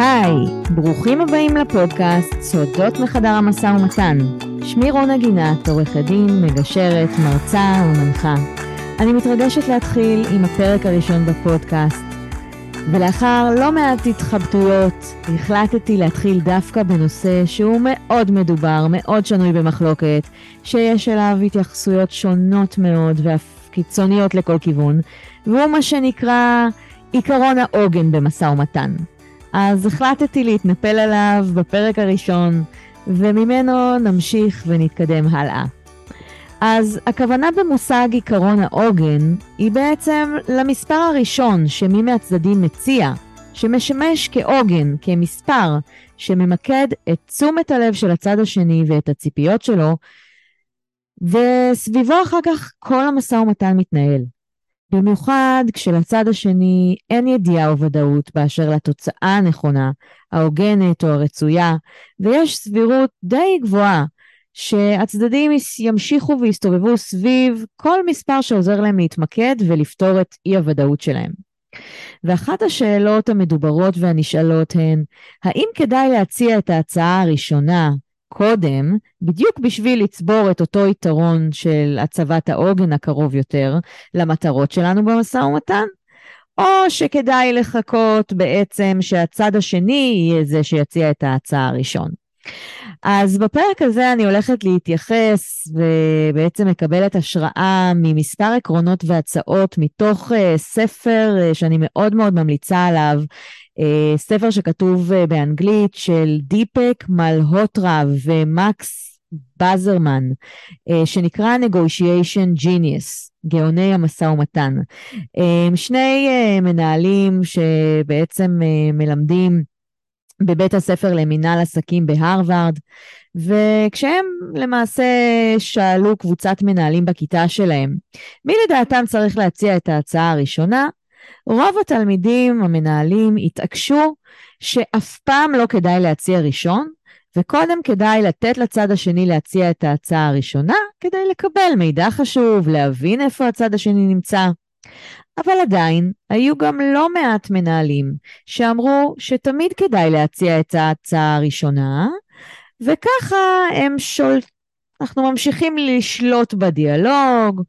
היי, ברוכים הבאים לפודקאסט סודות מחדר המשא ומתן. שמי רונה גינת, עורכת דין, מגשרת, מרצה ומנחה. אני מתרגשת להתחיל עם הפרק הראשון בפודקאסט, ולאחר לא מעט התחבטויות, החלטתי להתחיל דווקא בנושא שהוא מאוד מדובר, מאוד שנוי במחלוקת, שיש אליו התייחסויות שונות מאוד ואף קיצוניות לכל כיוון, והוא מה שנקרא עיקרון העוגן במשא ומתן. אז החלטתי להתנפל עליו בפרק הראשון, וממנו נמשיך ונתקדם הלאה. אז הכוונה במושג עיקרון העוגן היא בעצם למספר הראשון שמי מהצדדים מציע, שמשמש כעוגן, כמספר, שממקד את תשומת הלב של הצד השני ואת הציפיות שלו, וסביבו אחר כך כל המשא ומתן מתנהל. במיוחד כשלצד השני אין ידיעה או ודאות באשר לתוצאה הנכונה, ההוגנת או הרצויה, ויש סבירות די גבוהה שהצדדים ימשיכו ויסתובבו סביב כל מספר שעוזר להם להתמקד ולפתור את אי הוודאות שלהם. ואחת השאלות המדוברות והנשאלות הן, האם כדאי להציע את ההצעה הראשונה קודם, בדיוק בשביל לצבור את אותו יתרון של הצבת העוגן הקרוב יותר למטרות שלנו במשא ומתן, או שכדאי לחכות בעצם שהצד השני יהיה זה שיציע את ההצעה הראשון. אז בפרק הזה אני הולכת להתייחס ובעצם מקבלת השראה ממספר עקרונות והצעות מתוך uh, ספר uh, שאני מאוד מאוד ממליצה עליו, uh, ספר שכתוב באנגלית של דיפק מלהוטרה ומקס בזרמן, שנקרא Negotiation Genius, גאוני המשא ומתן. שני מנהלים שבעצם מלמדים בבית הספר למינהל עסקים בהרווארד, וכשהם למעשה שאלו קבוצת מנהלים בכיתה שלהם, מי לדעתם צריך להציע את ההצעה הראשונה, רוב התלמידים, המנהלים, התעקשו שאף פעם לא כדאי להציע ראשון, וקודם כדאי לתת לצד השני להציע את ההצעה הראשונה, כדי לקבל מידע חשוב, להבין איפה הצד השני נמצא. אבל עדיין, היו גם לא מעט מנהלים שאמרו שתמיד כדאי להציע את ההצעה הראשונה, וככה הם שול... אנחנו ממשיכים לשלוט בדיאלוג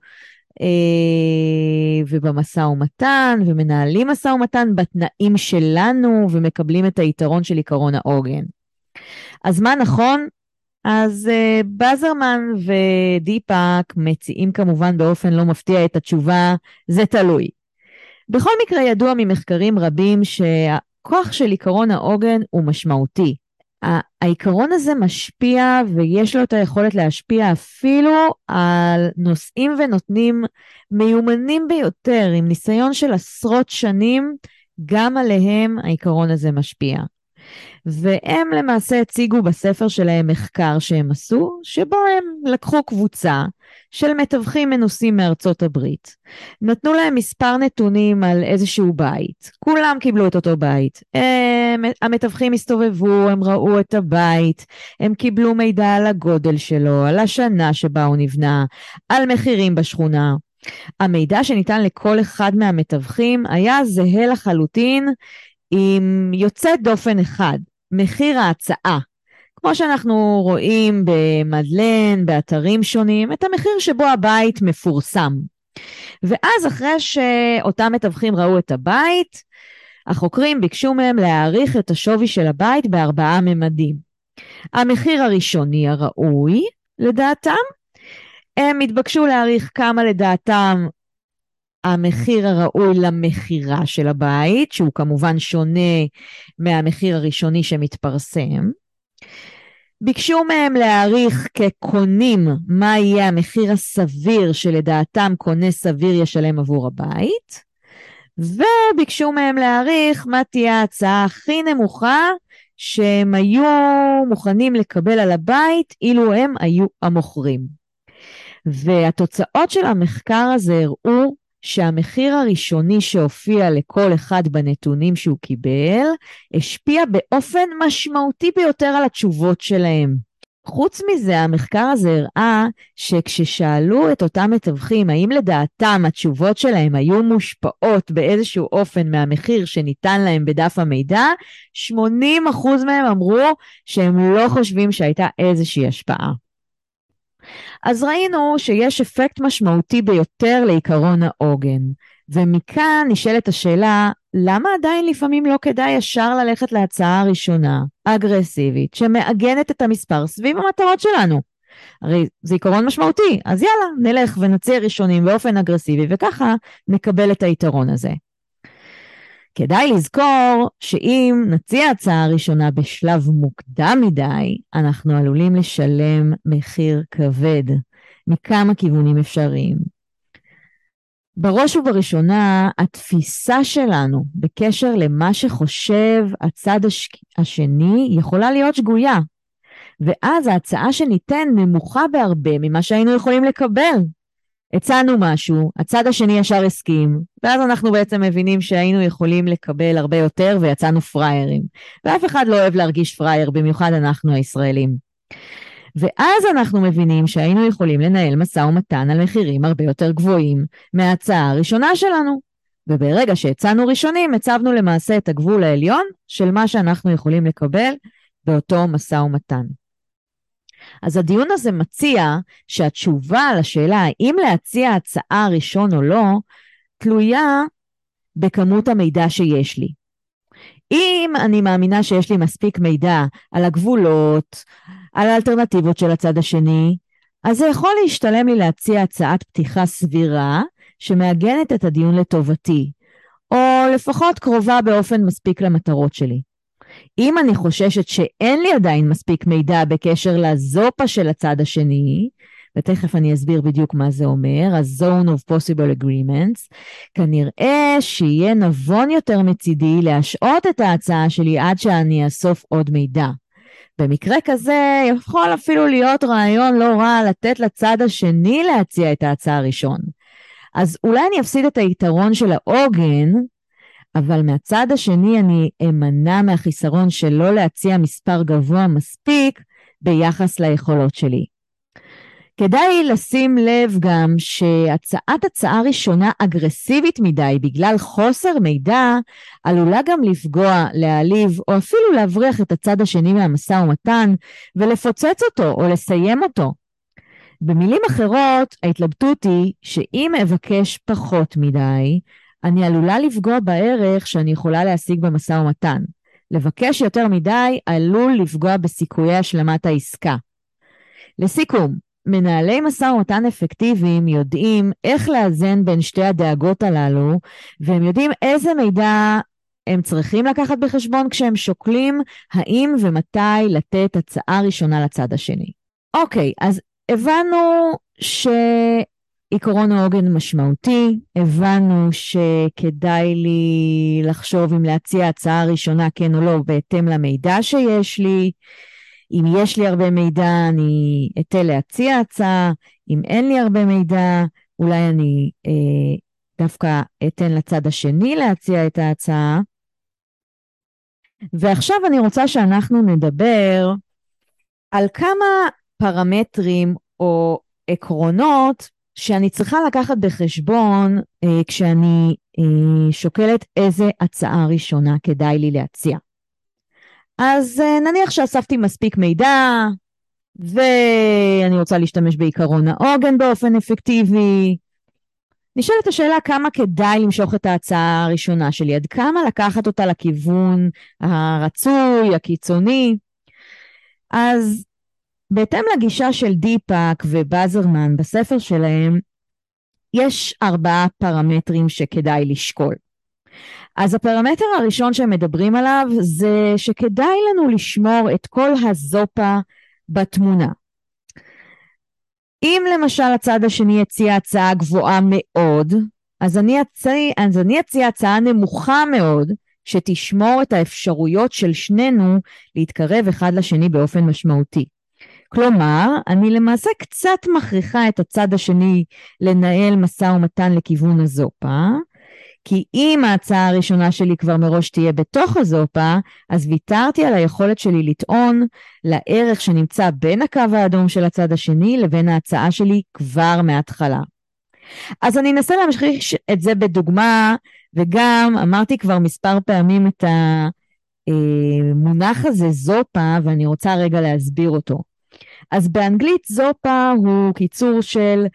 אה, ובמשא ומתן, ומנהלים משא ומתן בתנאים שלנו, ומקבלים את היתרון של עקרון העוגן. אז מה נכון? אז uh, בזרמן ודיפאק מציעים כמובן באופן לא מפתיע את התשובה, זה תלוי. בכל מקרה ידוע ממחקרים רבים שהכוח של עיקרון העוגן הוא משמעותי. העיקרון הזה משפיע ויש לו את היכולת להשפיע אפילו על נושאים ונותנים מיומנים ביותר, עם ניסיון של עשרות שנים, גם עליהם העיקרון הזה משפיע. והם למעשה הציגו בספר שלהם מחקר שהם עשו, שבו הם לקחו קבוצה של מתווכים מנוסים מארצות הברית. נתנו להם מספר נתונים על איזשהו בית. כולם קיבלו את אותו בית. הם, המתווכים הסתובבו, הם ראו את הבית, הם קיבלו מידע על הגודל שלו, על השנה שבה הוא נבנה, על מחירים בשכונה. המידע שניתן לכל אחד מהמתווכים היה זהה לחלוטין עם יוצא דופן אחד, מחיר ההצעה. כמו שאנחנו רואים במדלן, באתרים שונים, את המחיר שבו הבית מפורסם. ואז אחרי שאותם מתווכים ראו את הבית, החוקרים ביקשו מהם להעריך את השווי של הבית בארבעה ממדים. המחיר הראשוני הראוי, לדעתם, הם התבקשו להעריך כמה לדעתם המחיר הראוי למכירה של הבית, שהוא כמובן שונה מהמחיר הראשוני שמתפרסם. ביקשו מהם להעריך כקונים מה יהיה המחיר הסביר שלדעתם קונה סביר ישלם עבור הבית, וביקשו מהם להעריך מה תהיה ההצעה הכי נמוכה שהם היו מוכנים לקבל על הבית אילו הם היו המוכרים. והתוצאות של המחקר הזה הראו שהמחיר הראשוני שהופיע לכל אחד בנתונים שהוא קיבל, השפיע באופן משמעותי ביותר על התשובות שלהם. חוץ מזה, המחקר הזה הראה שכששאלו את אותם מתווכים האם לדעתם התשובות שלהם היו מושפעות באיזשהו אופן מהמחיר שניתן להם בדף המידע, 80% מהם אמרו שהם לא חושבים שהייתה איזושהי השפעה. אז ראינו שיש אפקט משמעותי ביותר לעיקרון העוגן, ומכאן נשאלת השאלה, למה עדיין לפעמים לא כדאי ישר ללכת להצעה הראשונה, אגרסיבית, שמעגנת את המספר סביב המטרות שלנו? הרי זה עיקרון משמעותי, אז יאללה, נלך ונציע ראשונים באופן אגרסיבי, וככה נקבל את היתרון הזה. כדאי לזכור שאם נציע הצעה ראשונה בשלב מוקדם מדי, אנחנו עלולים לשלם מחיר כבד מכמה כיוונים אפשריים. בראש ובראשונה, התפיסה שלנו בקשר למה שחושב הצד הש... השני יכולה להיות שגויה, ואז ההצעה שניתן נמוכה בהרבה ממה שהיינו יכולים לקבל. הצענו משהו, הצד השני ישר הסכים, ואז אנחנו בעצם מבינים שהיינו יכולים לקבל הרבה יותר ויצאנו פראיירים. ואף אחד לא אוהב להרגיש פראייר, במיוחד אנחנו הישראלים. ואז אנחנו מבינים שהיינו יכולים לנהל משא ומתן על מחירים הרבה יותר גבוהים מההצעה הראשונה שלנו. וברגע שהצענו ראשונים, הצבנו למעשה את הגבול העליון של מה שאנחנו יכולים לקבל באותו משא ומתן. אז הדיון הזה מציע שהתשובה לשאלה האם להציע הצעה ראשון או לא, תלויה בכמות המידע שיש לי. אם אני מאמינה שיש לי מספיק מידע על הגבולות, על האלטרנטיבות של הצד השני, אז זה יכול להשתלם לי להציע הצעת פתיחה סבירה שמעגנת את הדיון לטובתי, או לפחות קרובה באופן מספיק למטרות שלי. אם אני חוששת שאין לי עדיין מספיק מידע בקשר לזופה של הצד השני, ותכף אני אסביר בדיוק מה זה אומר, ה-Zone of Possible Agreements, כנראה שיהיה נבון יותר מצידי להשעות את ההצעה שלי עד שאני אאסוף עוד מידע. במקרה כזה יכול אפילו להיות רעיון לא רע לתת לצד השני להציע את ההצעה הראשון. אז אולי אני אפסיד את היתרון של העוגן, אבל מהצד השני אני אמנע מהחיסרון של לא להציע מספר גבוה מספיק ביחס ליכולות שלי. כדאי לשים לב גם שהצעת הצעה ראשונה אגרסיבית מדי בגלל חוסר מידע עלולה גם לפגוע, להעליב או אפילו להבריח את הצד השני מהמשא ומתן ולפוצץ אותו או לסיים אותו. במילים אחרות, ההתלבטות היא שאם אבקש פחות מדי, אני עלולה לפגוע בערך שאני יכולה להשיג במשא ומתן. לבקש יותר מדי עלול לפגוע בסיכויי השלמת העסקה. לסיכום, מנהלי משא ומתן אפקטיביים יודעים איך לאזן בין שתי הדאגות הללו, והם יודעים איזה מידע הם צריכים לקחת בחשבון כשהם שוקלים האם ומתי לתת הצעה ראשונה לצד השני. אוקיי, אז הבנו שעקרון העוגן משמעותי, הבנו שכדאי לי לחשוב אם להציע הצעה ראשונה כן או לא בהתאם למידע שיש לי. אם יש לי הרבה מידע, אני אתן להציע הצעה, אם אין לי הרבה מידע, אולי אני אה, דווקא אתן לצד השני להציע את ההצעה. ועכשיו אני רוצה שאנחנו נדבר על כמה פרמטרים או עקרונות שאני צריכה לקחת בחשבון אה, כשאני אה, שוקלת איזה הצעה ראשונה כדאי לי להציע. אז אה, נניח שאספתי מספיק מידע, ואני רוצה להשתמש בעיקרון העוגן באופן אפקטיבי. נשאלת השאלה כמה כדאי למשוך את ההצעה הראשונה שלי, עד כמה לקחת אותה לכיוון הרצוי, הקיצוני. אז בהתאם לגישה של דיפאק ובאזרמן בספר שלהם, יש ארבעה פרמטרים שכדאי לשקול. אז הפרמטר הראשון שהם מדברים עליו זה שכדאי לנו לשמור את כל ה ZOPA בתמונה. אם למשל הצד השני יציע הצעה גבוהה מאוד, אז אני אציע, אז אני אציע הצעה נמוכה מאוד, שתשמור את האפשרויות של שנינו להתקרב אחד לשני באופן משמעותי. כלומר, אני למעשה קצת מכריחה את הצד השני לנהל משא ומתן לכיוון הזופה, כי אם ההצעה הראשונה שלי כבר מראש תהיה בתוך הזופה, אז ויתרתי על היכולת שלי לטעון לערך שנמצא בין הקו האדום של הצד השני לבין ההצעה שלי כבר מההתחלה. אז אני אנסה להמשיך את זה בדוגמה, וגם אמרתי כבר מספר פעמים את המונח הזה זופה, ואני רוצה רגע להסביר אותו. אז באנגלית זופה הוא קיצור של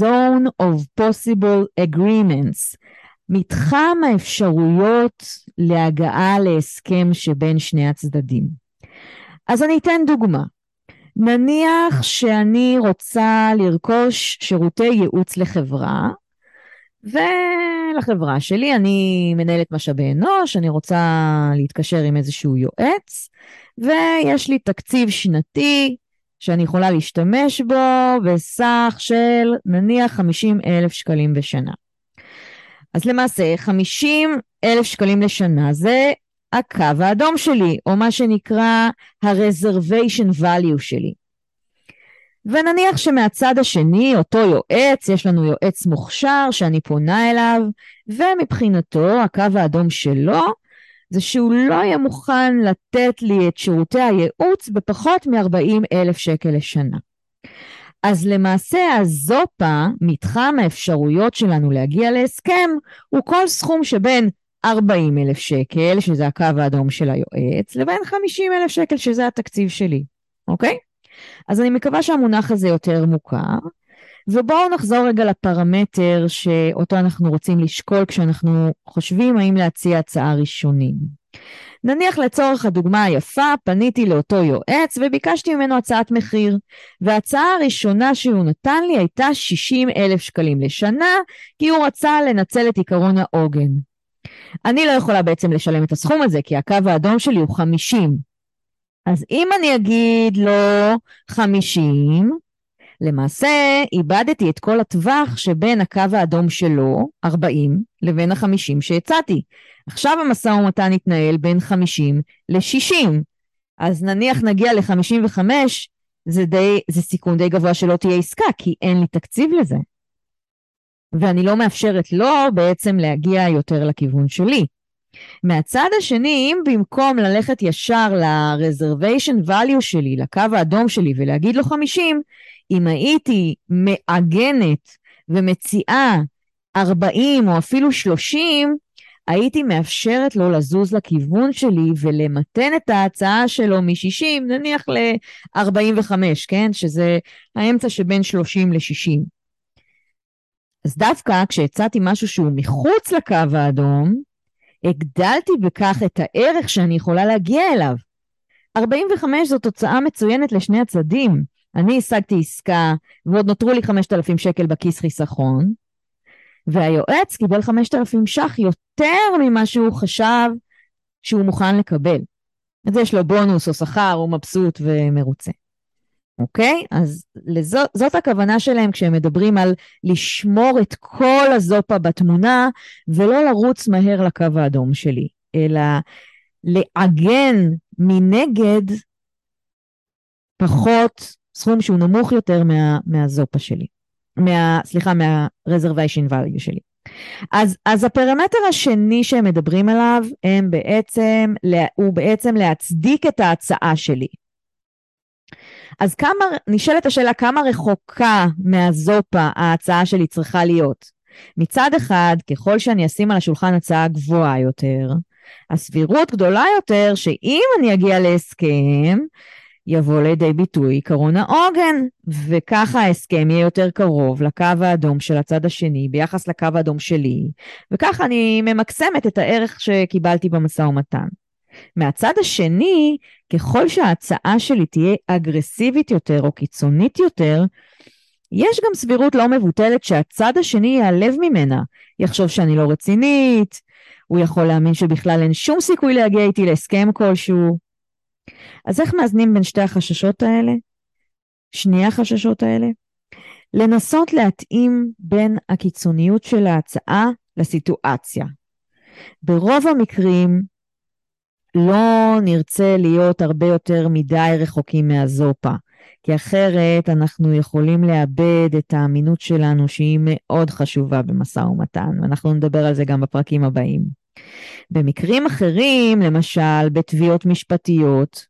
Zone of Possible Agreements, מתחם האפשרויות להגעה להסכם שבין שני הצדדים. אז אני אתן דוגמה. נניח שאני רוצה לרכוש שירותי ייעוץ לחברה, ולחברה שלי אני מנהלת משאבי אנוש, אני רוצה להתקשר עם איזשהו יועץ, ויש לי תקציב שנתי שאני יכולה להשתמש בו בסך של נניח 50 אלף שקלים בשנה. אז למעשה 50 אלף שקלים לשנה זה הקו האדום שלי, או מה שנקרא ה-reservation value שלי. ונניח שמהצד השני, אותו יועץ, יש לנו יועץ מוכשר שאני פונה אליו, ומבחינתו הקו האדום שלו זה שהוא לא יהיה מוכן לתת לי את שירותי הייעוץ בפחות מ-40 אלף שקל לשנה. אז למעשה הזופה, מתחם האפשרויות שלנו להגיע להסכם, הוא כל סכום שבין 40 אלף שקל, שזה הקו האדום של היועץ, לבין 50 אלף שקל, שזה התקציב שלי, אוקיי? אז אני מקווה שהמונח הזה יותר מוכר. ובואו נחזור רגע לפרמטר שאותו אנחנו רוצים לשקול כשאנחנו חושבים האם להציע הצעה ראשונים. נניח לצורך הדוגמה היפה, פניתי לאותו יועץ וביקשתי ממנו הצעת מחיר, וההצעה הראשונה שהוא נתן לי הייתה 60 אלף שקלים לשנה, כי הוא רצה לנצל את עקרון העוגן. אני לא יכולה בעצם לשלם את הסכום הזה, כי הקו האדום שלי הוא 50. אז אם אני אגיד לו 50, למעשה איבדתי את כל הטווח שבין הקו האדום שלו, 40, לבין ה-50 שהצעתי. עכשיו המשא ומתן יתנהל בין 50 ל-60. אז נניח נגיע ל-55, זה, זה סיכון די גבוה שלא תהיה עסקה, כי אין לי תקציב לזה. ואני לא מאפשרת לו בעצם להגיע יותר לכיוון שלי. מהצד השני, אם במקום ללכת ישר ל-reservation value שלי, לקו האדום שלי, ולהגיד לו 50, אם הייתי מעגנת ומציעה 40 או אפילו 30, הייתי מאפשרת לו לזוז לכיוון שלי ולמתן את ההצעה שלו מ-60, נניח ל-45, כן? שזה האמצע שבין 30 ל-60. אז דווקא כשהצעתי משהו שהוא מחוץ לקו האדום, הגדלתי בכך את הערך שאני יכולה להגיע אליו. 45 זו תוצאה מצוינת לשני הצדדים. אני השגתי עסקה ועוד נותרו לי 5,000 שקל בכיס חיסכון, והיועץ קיבל 5,000 ש"ח יותר ממה שהוא חשב שהוא מוכן לקבל. אז יש לו בונוס או שכר, הוא מבסוט ומרוצה. אוקיי? אז לזאת, זאת הכוונה שלהם כשהם מדברים על לשמור את כל הזופה בתמונה ולא לרוץ מהר לקו האדום שלי, אלא לעגן מנגד פחות סכום שהוא נמוך יותר מה, מהזופה שלי, מה, סליחה, מה-reservation value שלי. אז, אז הפרמטר השני שהם מדברים עליו, הם בעצם, הוא בעצם להצדיק את ההצעה שלי. אז כמה, נשאלת השאלה כמה רחוקה מהזופה ההצעה שלי צריכה להיות. מצד אחד, ככל שאני אשים על השולחן הצעה גבוהה יותר, הסבירות גדולה יותר שאם אני אגיע להסכם, יבוא לידי ביטוי עקרון העוגן, וככה ההסכם יהיה יותר קרוב לקו האדום של הצד השני ביחס לקו האדום שלי, וככה אני ממקסמת את הערך שקיבלתי במשא ומתן. מהצד השני, ככל שההצעה שלי תהיה אגרסיבית יותר או קיצונית יותר, יש גם סבירות לא מבוטלת שהצד השני ייעלב ממנה, יחשוב שאני לא רצינית, הוא יכול להאמין שבכלל אין שום סיכוי להגיע איתי להסכם כלשהו. אז איך מאזנים בין שתי החששות האלה? שני החששות האלה? לנסות להתאים בין הקיצוניות של ההצעה לסיטואציה. ברוב המקרים לא נרצה להיות הרבה יותר מדי רחוקים מהזופה. כי אחרת אנחנו יכולים לאבד את האמינות שלנו שהיא מאוד חשובה במשא ומתן, ואנחנו נדבר על זה גם בפרקים הבאים. במקרים אחרים, למשל בתביעות משפטיות,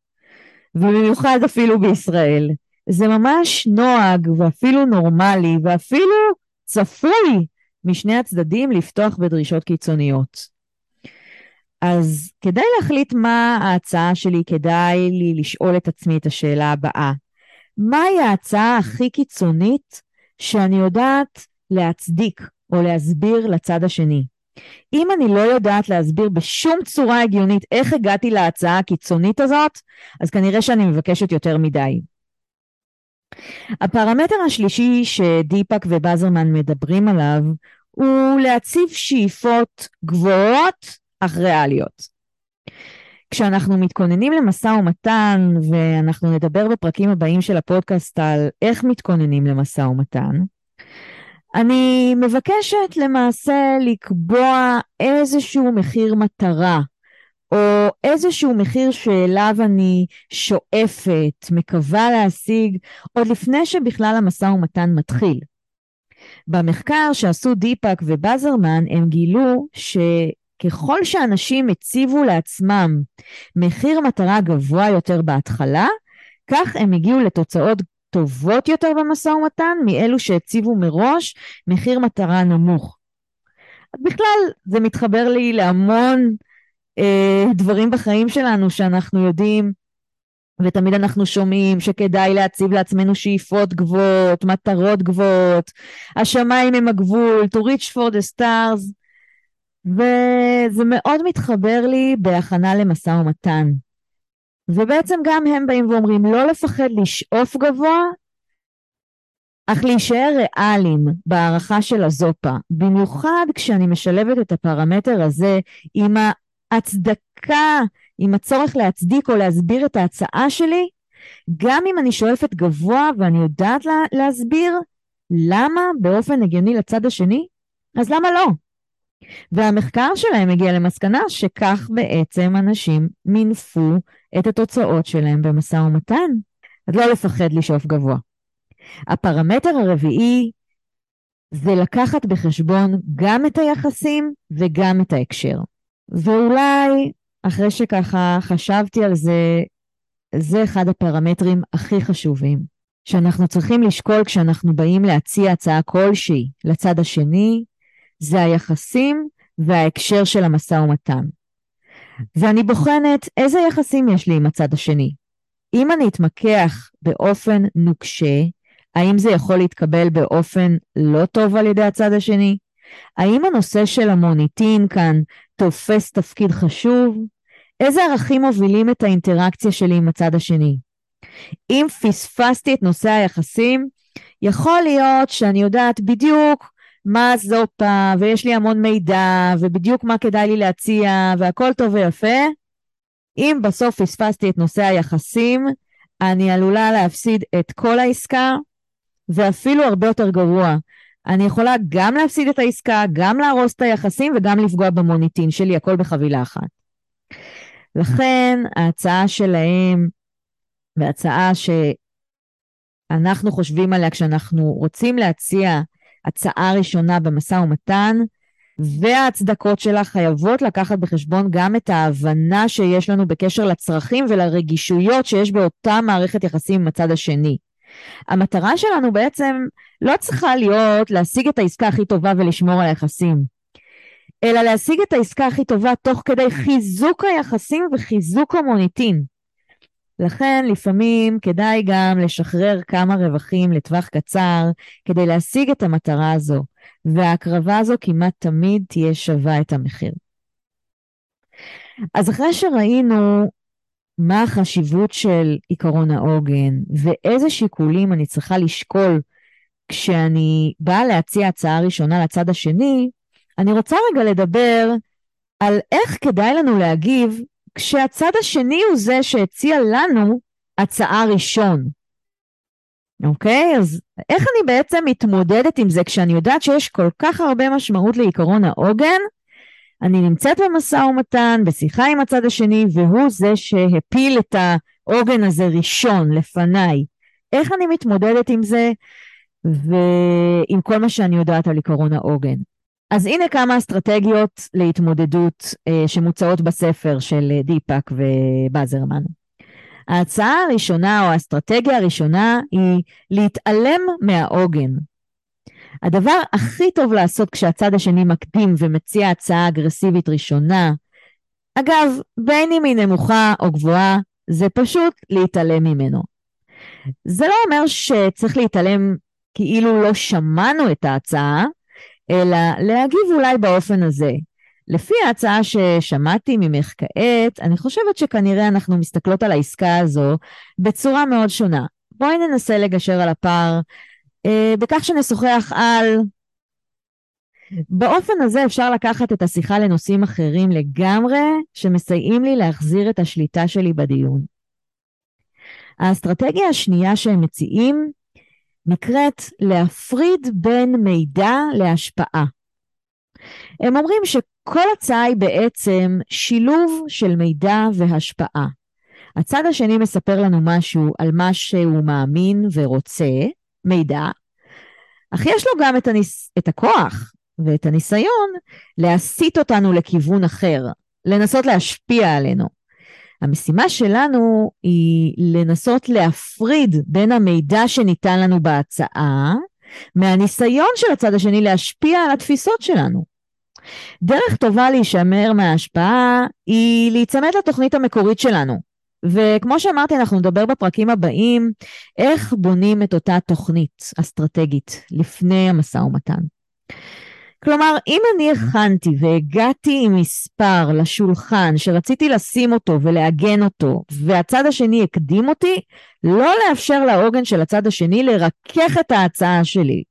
ובמיוחד אפילו בישראל, זה ממש נוהג ואפילו נורמלי ואפילו צפוי משני הצדדים לפתוח בדרישות קיצוניות. אז כדי להחליט מה ההצעה שלי, כדאי לי לשאול את עצמי את השאלה הבאה. מהי ההצעה הכי קיצונית שאני יודעת להצדיק או להסביר לצד השני? אם אני לא יודעת להסביר בשום צורה הגיונית איך הגעתי להצעה הקיצונית הזאת, אז כנראה שאני מבקשת יותר מדי. הפרמטר השלישי שדיפאק ובזרמן מדברים עליו הוא להציב שאיפות גבוהות אך ריאליות. כשאנחנו מתכוננים למשא ומתן, ואנחנו נדבר בפרקים הבאים של הפודקאסט על איך מתכוננים למשא ומתן, אני מבקשת למעשה לקבוע איזשהו מחיר מטרה, או איזשהו מחיר שאליו אני שואפת, מקווה להשיג, עוד לפני שבכלל המשא ומתן מתחיל. במחקר שעשו דיפאק ובזרמן, הם גילו שככל שאנשים הציבו לעצמם מחיר מטרה גבוה יותר בהתחלה, כך הם הגיעו לתוצאות טובות יותר במשא ומתן מאלו שהציבו מראש מחיר מטרה נמוך. בכלל זה מתחבר לי להמון אה, דברים בחיים שלנו שאנחנו יודעים ותמיד אנחנו שומעים שכדאי להציב לעצמנו שאיפות גבוהות, מטרות גבוהות, השמיים הם הגבול, to reach for the stars, וזה מאוד מתחבר לי בהכנה למשא ומתן. ובעצם גם הם באים ואומרים לא לפחד לשאוף גבוה, אך להישאר ריאליים בהערכה של הזופה, במיוחד כשאני משלבת את הפרמטר הזה עם ההצדקה, עם הצורך להצדיק או להסביר את ההצעה שלי, גם אם אני שואפת גבוה ואני יודעת לה, להסביר למה באופן הגיוני לצד השני, אז למה לא? והמחקר שלהם הגיע למסקנה שכך בעצם אנשים מינפו את התוצאות שלהם במשא ומתן. אז לא לפחד לשאוף גבוה. הפרמטר הרביעי זה לקחת בחשבון גם את היחסים וגם את ההקשר. ואולי אחרי שככה חשבתי על זה, זה אחד הפרמטרים הכי חשובים שאנחנו צריכים לשקול כשאנחנו באים להציע הצעה כלשהי לצד השני, זה היחסים וההקשר של המשא ומתן. ואני בוחנת איזה יחסים יש לי עם הצד השני. אם אני אתמקח באופן נוקשה, האם זה יכול להתקבל באופן לא טוב על ידי הצד השני? האם הנושא של המוניטין כאן תופס תפקיד חשוב? איזה ערכים מובילים את האינטראקציה שלי עם הצד השני? אם פספסתי את נושא היחסים, יכול להיות שאני יודעת בדיוק מה זופה, ויש לי המון מידע, ובדיוק מה כדאי לי להציע, והכל טוב ויפה. אם בסוף פספסתי את נושא היחסים, אני עלולה להפסיד את כל העסקה, ואפילו הרבה יותר גרוע. אני יכולה גם להפסיד את העסקה, גם להרוס את היחסים וגם לפגוע במוניטין שלי, הכל בחבילה אחת. לכן ההצעה שלהם, והצעה שאנחנו חושבים עליה כשאנחנו רוצים להציע הצעה ראשונה במשא ומתן, וההצדקות שלה חייבות לקחת בחשבון גם את ההבנה שיש לנו בקשר לצרכים ולרגישויות שיש באותה מערכת יחסים עם הצד השני. המטרה שלנו בעצם לא צריכה להיות להשיג את העסקה הכי טובה ולשמור על היחסים, אלא להשיג את העסקה הכי טובה תוך כדי חיזוק היחסים וחיזוק המוניטין. לכן לפעמים כדאי גם לשחרר כמה רווחים לטווח קצר כדי להשיג את המטרה הזו, וההקרבה הזו כמעט תמיד תהיה שווה את המחיר. אז אחרי שראינו מה החשיבות של עקרון העוגן ואיזה שיקולים אני צריכה לשקול כשאני באה להציע הצעה ראשונה לצד השני, אני רוצה רגע לדבר על איך כדאי לנו להגיב כשהצד השני הוא זה שהציע לנו הצעה ראשון. אוקיי? אז איך אני בעצם מתמודדת עם זה כשאני יודעת שיש כל כך הרבה משמעות לעקרון העוגן? אני נמצאת במשא ומתן, בשיחה עם הצד השני, והוא זה שהפיל את העוגן הזה ראשון לפניי. איך אני מתמודדת עם זה ועם כל מה שאני יודעת על עקרון העוגן. אז הנה כמה אסטרטגיות להתמודדות אה, שמוצעות בספר של אה, דיפאק ובאזרמן. ההצעה הראשונה או האסטרטגיה הראשונה היא להתעלם מהעוגן. הדבר הכי טוב לעשות כשהצד השני מקדים ומציע הצעה אגרסיבית ראשונה, אגב, בין אם היא נמוכה או גבוהה, זה פשוט להתעלם ממנו. זה לא אומר שצריך להתעלם כאילו לא שמענו את ההצעה, אלא להגיב אולי באופן הזה. לפי ההצעה ששמעתי ממך כעת, אני חושבת שכנראה אנחנו מסתכלות על העסקה הזו בצורה מאוד שונה. בואי ננסה לגשר על הפער אה, בכך שנשוחח על... באופן הזה אפשר לקחת את השיחה לנושאים אחרים לגמרי, שמסייעים לי להחזיר את השליטה שלי בדיון. האסטרטגיה השנייה שהם מציעים נקראת להפריד בין מידע להשפעה. הם אומרים שכל הצעה היא בעצם שילוב של מידע והשפעה. הצד השני מספר לנו משהו על מה שהוא מאמין ורוצה, מידע, אך יש לו גם את, הניס... את הכוח ואת הניסיון להסיט אותנו לכיוון אחר, לנסות להשפיע עלינו. המשימה שלנו היא לנסות להפריד בין המידע שניתן לנו בהצעה מהניסיון של הצד השני להשפיע על התפיסות שלנו. דרך טובה להישמר מההשפעה היא להיצמד לתוכנית המקורית שלנו. וכמו שאמרתי, אנחנו נדבר בפרקים הבאים איך בונים את אותה תוכנית אסטרטגית לפני המשא ומתן. כלומר, אם אני הכנתי והגעתי עם מספר לשולחן שרציתי לשים אותו ולעגן אותו, והצד השני הקדים אותי, לא לאפשר לעוגן של הצד השני לרכך את ההצעה שלי.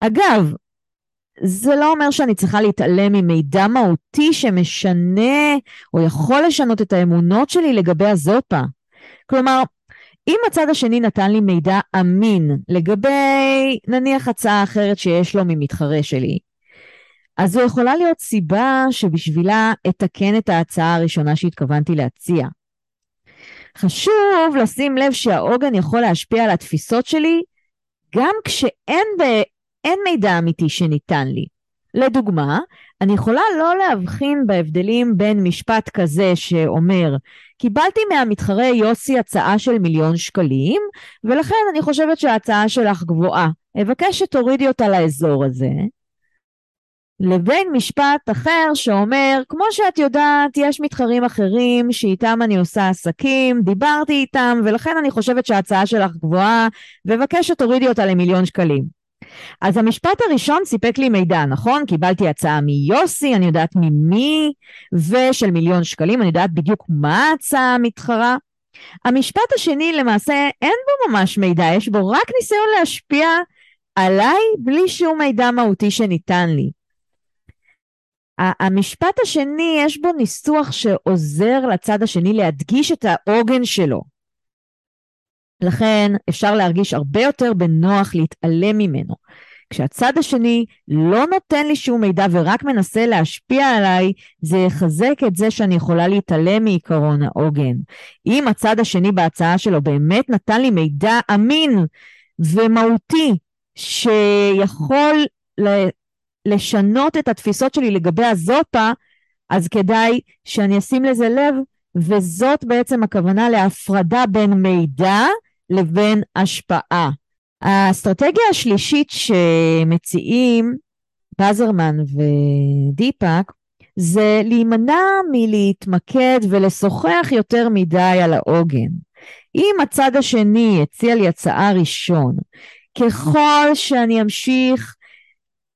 אגב, זה לא אומר שאני צריכה להתעלם ממידע מהותי שמשנה או יכול לשנות את האמונות שלי לגבי הזופה. כלומר, אם הצד השני נתן לי מידע אמין לגבי נניח הצעה אחרת שיש לו ממתחרה שלי, אז זו יכולה להיות סיבה שבשבילה אתקן את ההצעה הראשונה שהתכוונתי להציע. חשוב לשים לב שהעוגן יכול להשפיע על התפיסות שלי גם כשאין ב... מידע אמיתי שניתן לי. לדוגמה, אני יכולה לא להבחין בהבדלים בין משפט כזה שאומר, קיבלתי מהמתחרה יוסי הצעה של מיליון שקלים, ולכן אני חושבת שההצעה שלך גבוהה. אבקש שתורידי אותה לאזור הזה. לבין משפט אחר שאומר, כמו שאת יודעת, יש מתחרים אחרים שאיתם אני עושה עסקים, דיברתי איתם, ולכן אני חושבת שההצעה שלך גבוהה, ואבקש שתורידי אותה למיליון שקלים. אז המשפט הראשון סיפק לי מידע, נכון? קיבלתי הצעה מיוסי, אני יודעת ממי, ושל מיליון שקלים, אני יודעת בדיוק מה ההצעה המתחרה. המשפט השני למעשה אין בו ממש מידע, יש בו רק ניסיון להשפיע עליי בלי שום מידע מהותי שניתן לי. המשפט השני, יש בו ניסוח שעוזר לצד השני להדגיש את העוגן שלו. לכן אפשר להרגיש הרבה יותר בנוח להתעלם ממנו. כשהצד השני לא נותן לי שום מידע ורק מנסה להשפיע עליי, זה יחזק את זה שאני יכולה להתעלם מעיקרון העוגן. אם הצד השני בהצעה שלו באמת נתן לי מידע אמין ומהותי, שיכול לשנות את התפיסות שלי לגבי הזופה, אז כדאי שאני אשים לזה לב, וזאת בעצם הכוונה להפרדה בין מידע לבין השפעה. האסטרטגיה השלישית שמציעים פזרמן ודיפאק זה להימנע מלהתמקד ולשוחח יותר מדי על העוגן. אם הצד השני הציע לי הצעה ראשון, ככל שאני אמשיך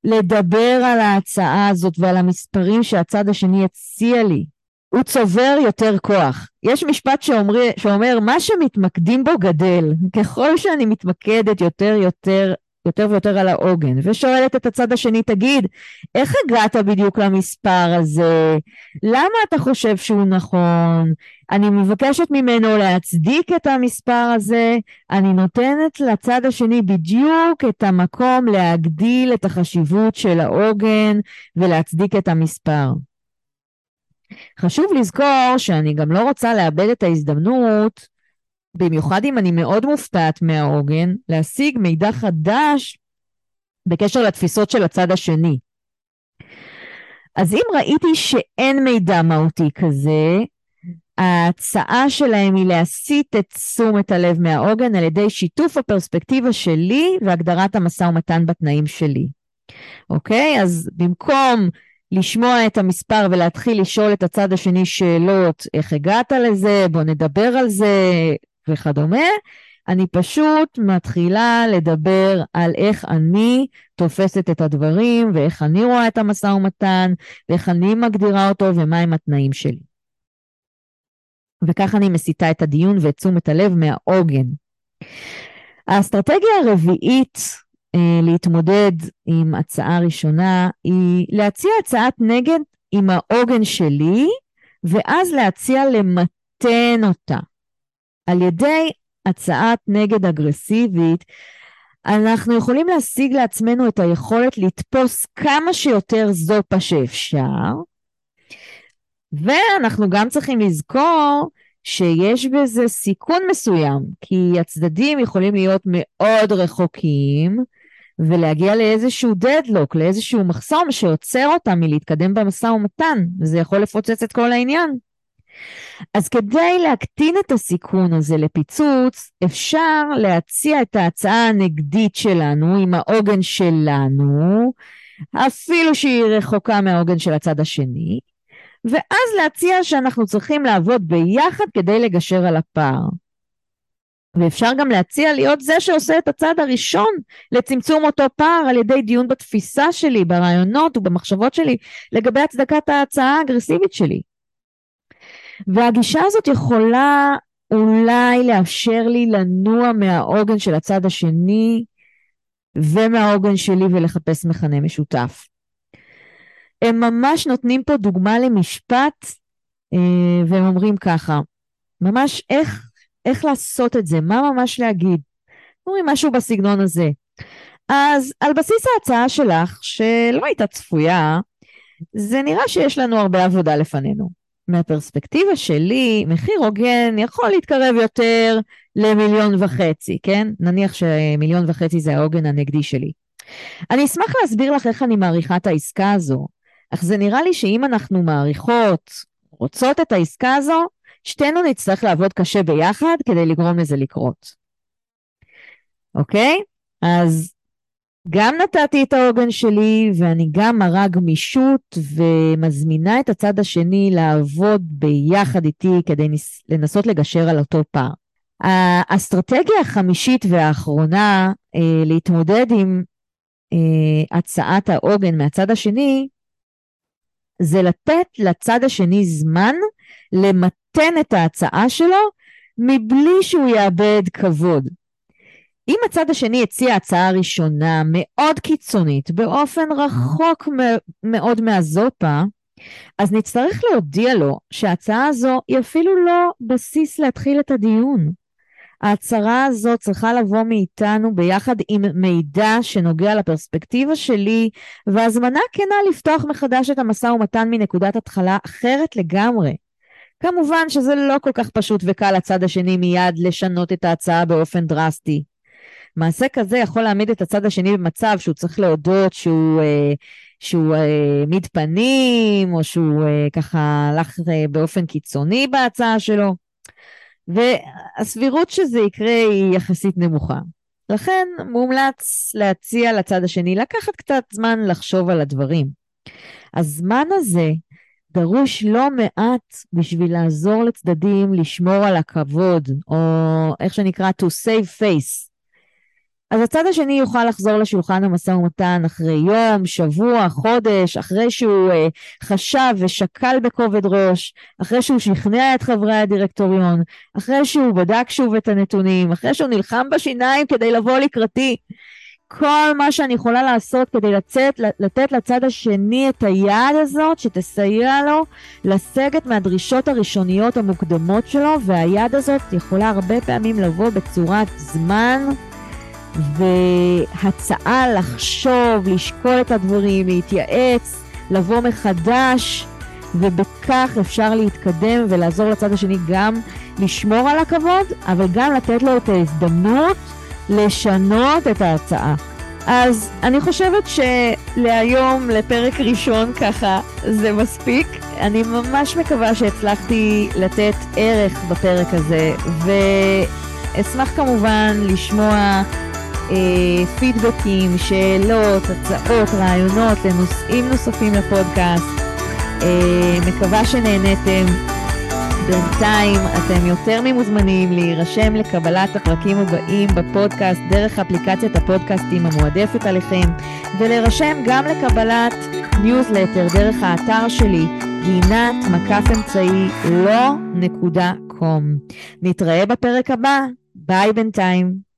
לדבר על ההצעה הזאת ועל המספרים שהצד השני הציע לי, הוא צובר יותר כוח. יש משפט שאומר, שאומר, מה שמתמקדים בו גדל. ככל שאני מתמקדת יותר יותר יותר ויותר על העוגן, ושואלת את הצד השני, תגיד, איך הגעת בדיוק למספר הזה? למה אתה חושב שהוא נכון? אני מבקשת ממנו להצדיק את המספר הזה, אני נותנת לצד השני בדיוק את המקום להגדיל את החשיבות של העוגן ולהצדיק את המספר. חשוב לזכור שאני גם לא רוצה לאבד את ההזדמנות במיוחד אם אני מאוד מופתעת מהעוגן, להשיג מידע חדש בקשר לתפיסות של הצד השני. אז אם ראיתי שאין מידע מהותי כזה, ההצעה שלהם היא להסיט את תשומת הלב מהעוגן על ידי שיתוף הפרספקטיבה שלי והגדרת המשא ומתן בתנאים שלי. אוקיי? אז במקום לשמוע את המספר ולהתחיל לשאול את הצד השני שאלות, איך הגעת לזה, בוא נדבר על זה וכדומה, אני פשוט מתחילה לדבר על איך אני תופסת את הדברים ואיך אני רואה את המשא ומתן ואיך אני מגדירה אותו ומהם התנאים שלי. וכך אני מסיטה את הדיון ואת תשומת הלב מהעוגן. האסטרטגיה הרביעית להתמודד עם הצעה ראשונה היא להציע הצעת נגד עם העוגן שלי ואז להציע למתן אותה. על ידי הצעת נגד אגרסיבית, אנחנו יכולים להשיג לעצמנו את היכולת לתפוס כמה שיותר זופה שאפשר, ואנחנו גם צריכים לזכור שיש בזה סיכון מסוים, כי הצדדים יכולים להיות מאוד רחוקים ולהגיע לאיזשהו דדלוק, לאיזשהו מחסום שעוצר אותם מלהתקדם במשא ומתן, וזה יכול לפוצץ את כל העניין. אז כדי להקטין את הסיכון הזה לפיצוץ, אפשר להציע את ההצעה הנגדית שלנו עם העוגן שלנו, אפילו שהיא רחוקה מהעוגן של הצד השני, ואז להציע שאנחנו צריכים לעבוד ביחד כדי לגשר על הפער. ואפשר גם להציע להיות זה שעושה את הצעד הראשון לצמצום אותו פער על ידי דיון בתפיסה שלי, ברעיונות ובמחשבות שלי לגבי הצדקת ההצעה האגרסיבית שלי. והגישה הזאת יכולה אולי לאפשר לי לנוע מהעוגן של הצד השני ומהעוגן שלי ולחפש מכנה משותף. הם ממש נותנים פה דוגמה למשפט אה, והם אומרים ככה, ממש איך, איך לעשות את זה, מה ממש להגיד. אומרים משהו בסגנון הזה. אז על בסיס ההצעה שלך, שלא הייתה צפויה, זה נראה שיש לנו הרבה עבודה לפנינו. מהפרספקטיבה שלי, מחיר הוגן יכול להתקרב יותר למיליון וחצי, כן? נניח שמיליון וחצי זה העוגן הנגדי שלי. אני אשמח להסביר לך איך אני מעריכה את העסקה הזו, אך זה נראה לי שאם אנחנו מעריכות, רוצות את העסקה הזו, שתינו נצטרך לעבוד קשה ביחד כדי לגרום לזה לקרות. אוקיי? אז גם נתתי את העוגן שלי ואני גם מראה גמישות ומזמינה את הצד השני לעבוד ביחד איתי כדי לנסות לגשר על אותו פער. האסטרטגיה החמישית והאחרונה אה, להתמודד עם אה, הצעת העוגן מהצד השני זה לתת לצד השני זמן למתן את ההצעה שלו מבלי שהוא יאבד כבוד. אם הצד השני הציע הצעה ראשונה מאוד קיצונית, באופן רחוק מאוד מהזופה, אז נצטרך להודיע לו שההצעה הזו היא אפילו לא בסיס להתחיל את הדיון. ההצהרה הזו צריכה לבוא מאיתנו ביחד עם מידע שנוגע לפרספקטיבה שלי והזמנה כנה לפתוח מחדש את המשא ומתן מנקודת התחלה אחרת לגמרי. כמובן שזה לא כל כך פשוט וקל לצד השני מיד לשנות את ההצעה באופן דרסטי. מעשה כזה יכול להעמיד את הצד השני במצב שהוא צריך להודות שהוא, אה, שהוא אה, העמיד פנים, או שהוא אה, ככה הלך באופן קיצוני בהצעה שלו, והסבירות שזה יקרה היא יחסית נמוכה. לכן מומלץ להציע לצד השני לקחת קצת זמן לחשוב על הדברים. הזמן הזה דרוש לא מעט בשביל לעזור לצדדים לשמור על הכבוד, או איך שנקרא to save face. אז הצד השני יוכל לחזור לשולחן המשא ומתן אחרי יום, שבוע, חודש, אחרי שהוא אה, חשב ושקל בכובד ראש, אחרי שהוא שכנע את חברי הדירקטוריון, אחרי שהוא בדק שוב את הנתונים, אחרי שהוא נלחם בשיניים כדי לבוא לקראתי. כל מה שאני יכולה לעשות כדי לצאת, לתת לצד השני את היד הזאת שתסייע לו לסגת מהדרישות הראשוניות המוקדמות שלו והיד הזאת יכולה הרבה פעמים לבוא בצורת זמן והצעה לחשוב, לשקול את הדברים, להתייעץ, לבוא מחדש, ובכך אפשר להתקדם ולעזור לצד השני גם לשמור על הכבוד, אבל גם לתת לו את ההזדמנות לשנות את ההצעה. אז אני חושבת שלהיום, לפרק ראשון ככה, זה מספיק. אני ממש מקווה שהצלחתי לתת ערך בפרק הזה, ואשמח כמובן לשמוע אה, פידבקים, שאלות, הצעות, רעיונות לנושאים נוספים לפודקאסט. אה, מקווה שנהניתם. בינתיים אתם יותר ממוזמנים להירשם לקבלת הפרקים הבאים בפודקאסט דרך אפליקציית הפודקאסטים המועדפת עליכם, ולהירשם גם לקבלת ניוזלטר דרך האתר שלי, גינת מקף אמצעי לא נקודה com. נתראה בפרק הבא, ביי בינתיים.